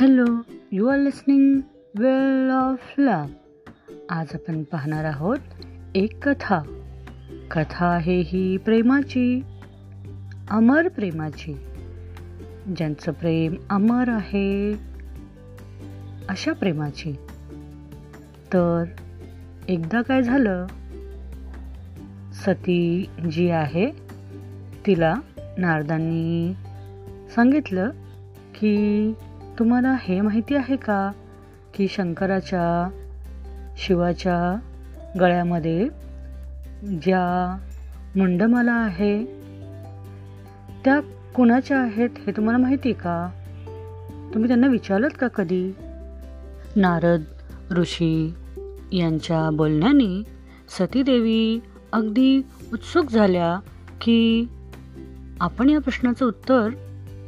Hello you are listening well of love. आज आपण पाहणार आहोत एक कथा. कथा आहे ही प्रेमाची अमर प्रेमाची. ज्यांचं प्रेम अमर आहे अशा प्रेमाची. तर एकदा काय झालं? सती जी आहे तिला नारदांनी सांगितलं की तुम्हाला हे माहिती आहे का की शंकराच्या शिवाच्या गळ्यामध्ये ज्या मुंडमाला आहे त्या कुणाच्या आहेत हे तुम्हाला माहिती आहे का? तुम्ही त्यांना विचारलं का कधी? नारद ऋषी यांच्या बोलण्याने सतीदेवी अगदी उत्सुक झाल्या की आपण या प्रश्नाचं उत्तर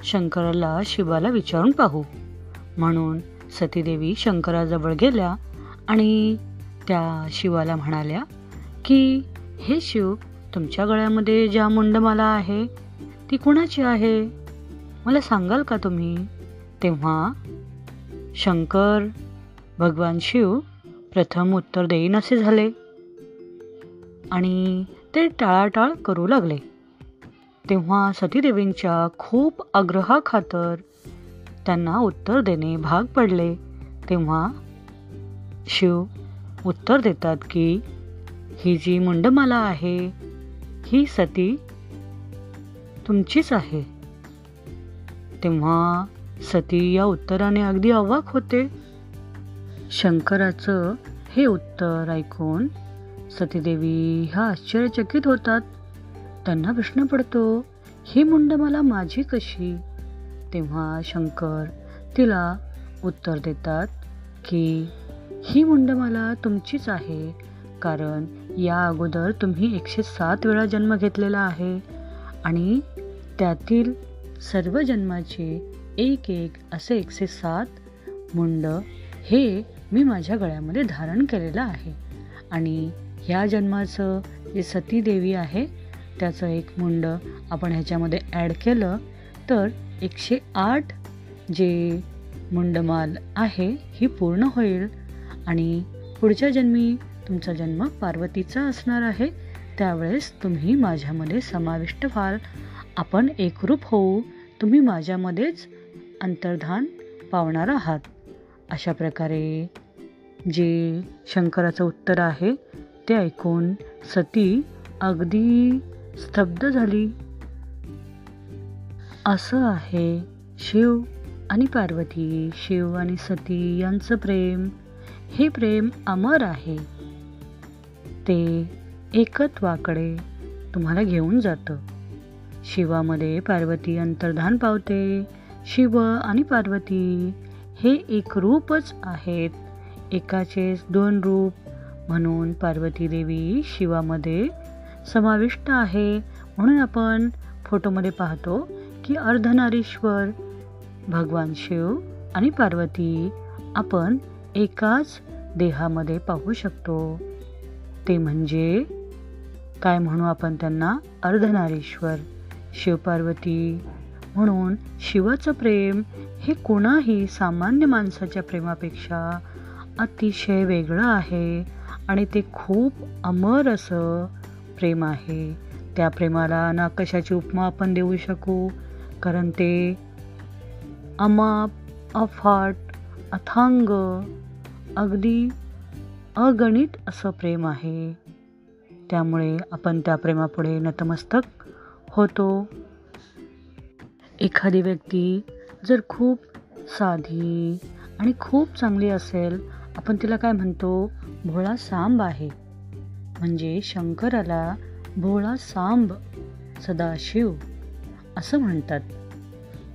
शंकराला शिवाला विचारून पाहू. म्हणून सतीदेवी शंकराजवळ गेल्या आणि त्या शिवाला म्हणाल्या की हे शिव तुमच्या गळ्यामध्ये ज्या मुंडमाला आहे ती कुणाची आहे? मला सांगाल का तुम्ही? तेव्हा शंकर भगवान शिव प्रथम उत्तर देईन असे झाले. आणि ते टाळाटाळ करू लागले. तेव्हा सतीदेवींच्या खूप आग्रहाखातर त्यांना उत्तर देणे भाग पडले. तेव्हा शिव उत्तर देतात की ही जी मुंडमाला आहे ही सती तुमचीच आहे. तेव्हा सती या उत्तराने अगदी अवाक होते. शंकराचं हे उत्तर ऐकून सतीदेवी ह्या आश्चर्यचकित होतात. त्यांना प्रश्न पडतो ही मुंड मला माझी कशी? तेव्हा शंकर तिला उत्तर देतात की ही मुंड मला तुमचीच आहे कारण या अगोदर तुम्ही एकशे सात वेळा जन्म घेतलेला आहे आणि त्यातील सर्व जन्माचे एक एक असे एकशे सात मुंड हे मी माझ्या गळ्यामध्ये धारण केलेलं आहे आणि ह्या जन्माचं जे सती देवी आहे त्याचं एक मुंड आपण ह्याच्यामध्ये ॲड केलं तर एकशे आठ जे मुंडमाल आहे ही पूर्ण होईल. आणि पुढच्या जन्मी तुमचा जन्म पार्वतीचा असणार आहे. त्यावेळेस तुम्ही माझ्यामध्ये समाविष्ट व्हाल. आपण एकरूप होऊ. तुम्ही माझ्यामध्येच अंतर्धान पावणार आहात. अशा प्रकारे जे शंकराचं उत्तर आहे ते ऐकून सती अगदी स्तब्ध झाली. असं आहे शिव आणि पार्वती शिव आणि सती यांचं प्रेम. हे प्रेम अमर आहे. ते एकत्वाकडे तुम्हाला घेऊन जातं. शिवामध्ये पार्वती अंतर्धान पावते. शिव आणि पार्वती हे एक रूपच आहेत. एकाचेच दोन रूप. म्हणून पार्वती देवी शिवामध्ये समाविष्ट आहे. म्हणून आपण फोटोमध्ये पाहतो की अर्धनारीश्वर भगवान शिव आणि पार्वती आपण एकाच देहामध्ये पाहू शकतो. ते म्हणजे काय म्हणू आपण त्यांना? अर्धनारीश्वर शिवपार्वती म्हणून शिवाचं प्रेम हे कोणाही सामान्य माणसाच्या प्रेमापेक्षा अतिशय वेगळं आहे. आणि ते खूप अमर असं प्रेम आहे. त्या प्रेमाला ना कशाची उपमा आपण देऊ शकू? कारण ते अमाप अफाट अथांग अगदी अगणित असं प्रेम आहे. त्यामुळे आपण त्या प्रेमापुढे नतमस्तक होतो. एखादी व्यक्ती जर खूप साधी आणि खूप चांगली असेल आपण तिला काय म्हणतो? भोळा सांब आहे. म्हणजे शंकराला भोळा सांब सदाशिव असं म्हणतात.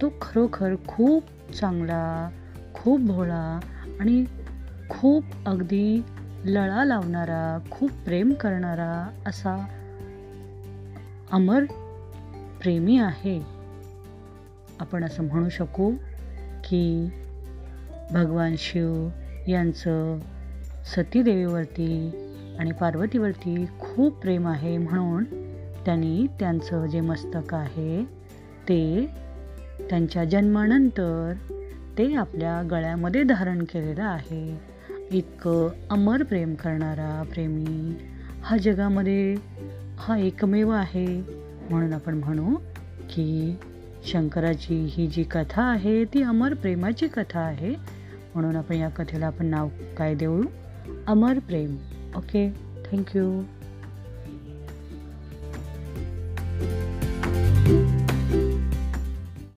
तो खरोखर खूप चांगला खूप भोळा आणि खूप अगदी लळा लावणारा खूप प्रेम करणारा असा अमर प्रेमी आहे. आपण असं म्हणू शकू की भगवान शिव यांचं सतीदेवीवरती आणि पार्वतीवरती खूप प्रेम आहे म्हणून त्यांनी त्यांचं जे मस्तक आहे ते त्यांच्या जन्मानंतर ते आपल्या गळ्यामध्ये धारण केलेलं आहे. इतकं अमर प्रेम करणारा प्रेमी हा जगामध्ये हा एकमेव आहे म्हणून आपण म्हणू की शंकराची ही जी कथा आहे ती अमर प्रेमाची कथा आहे म्हणून आपण या कथेला आपण नाव काय देऊ? अमर प्रेम. okay thank you.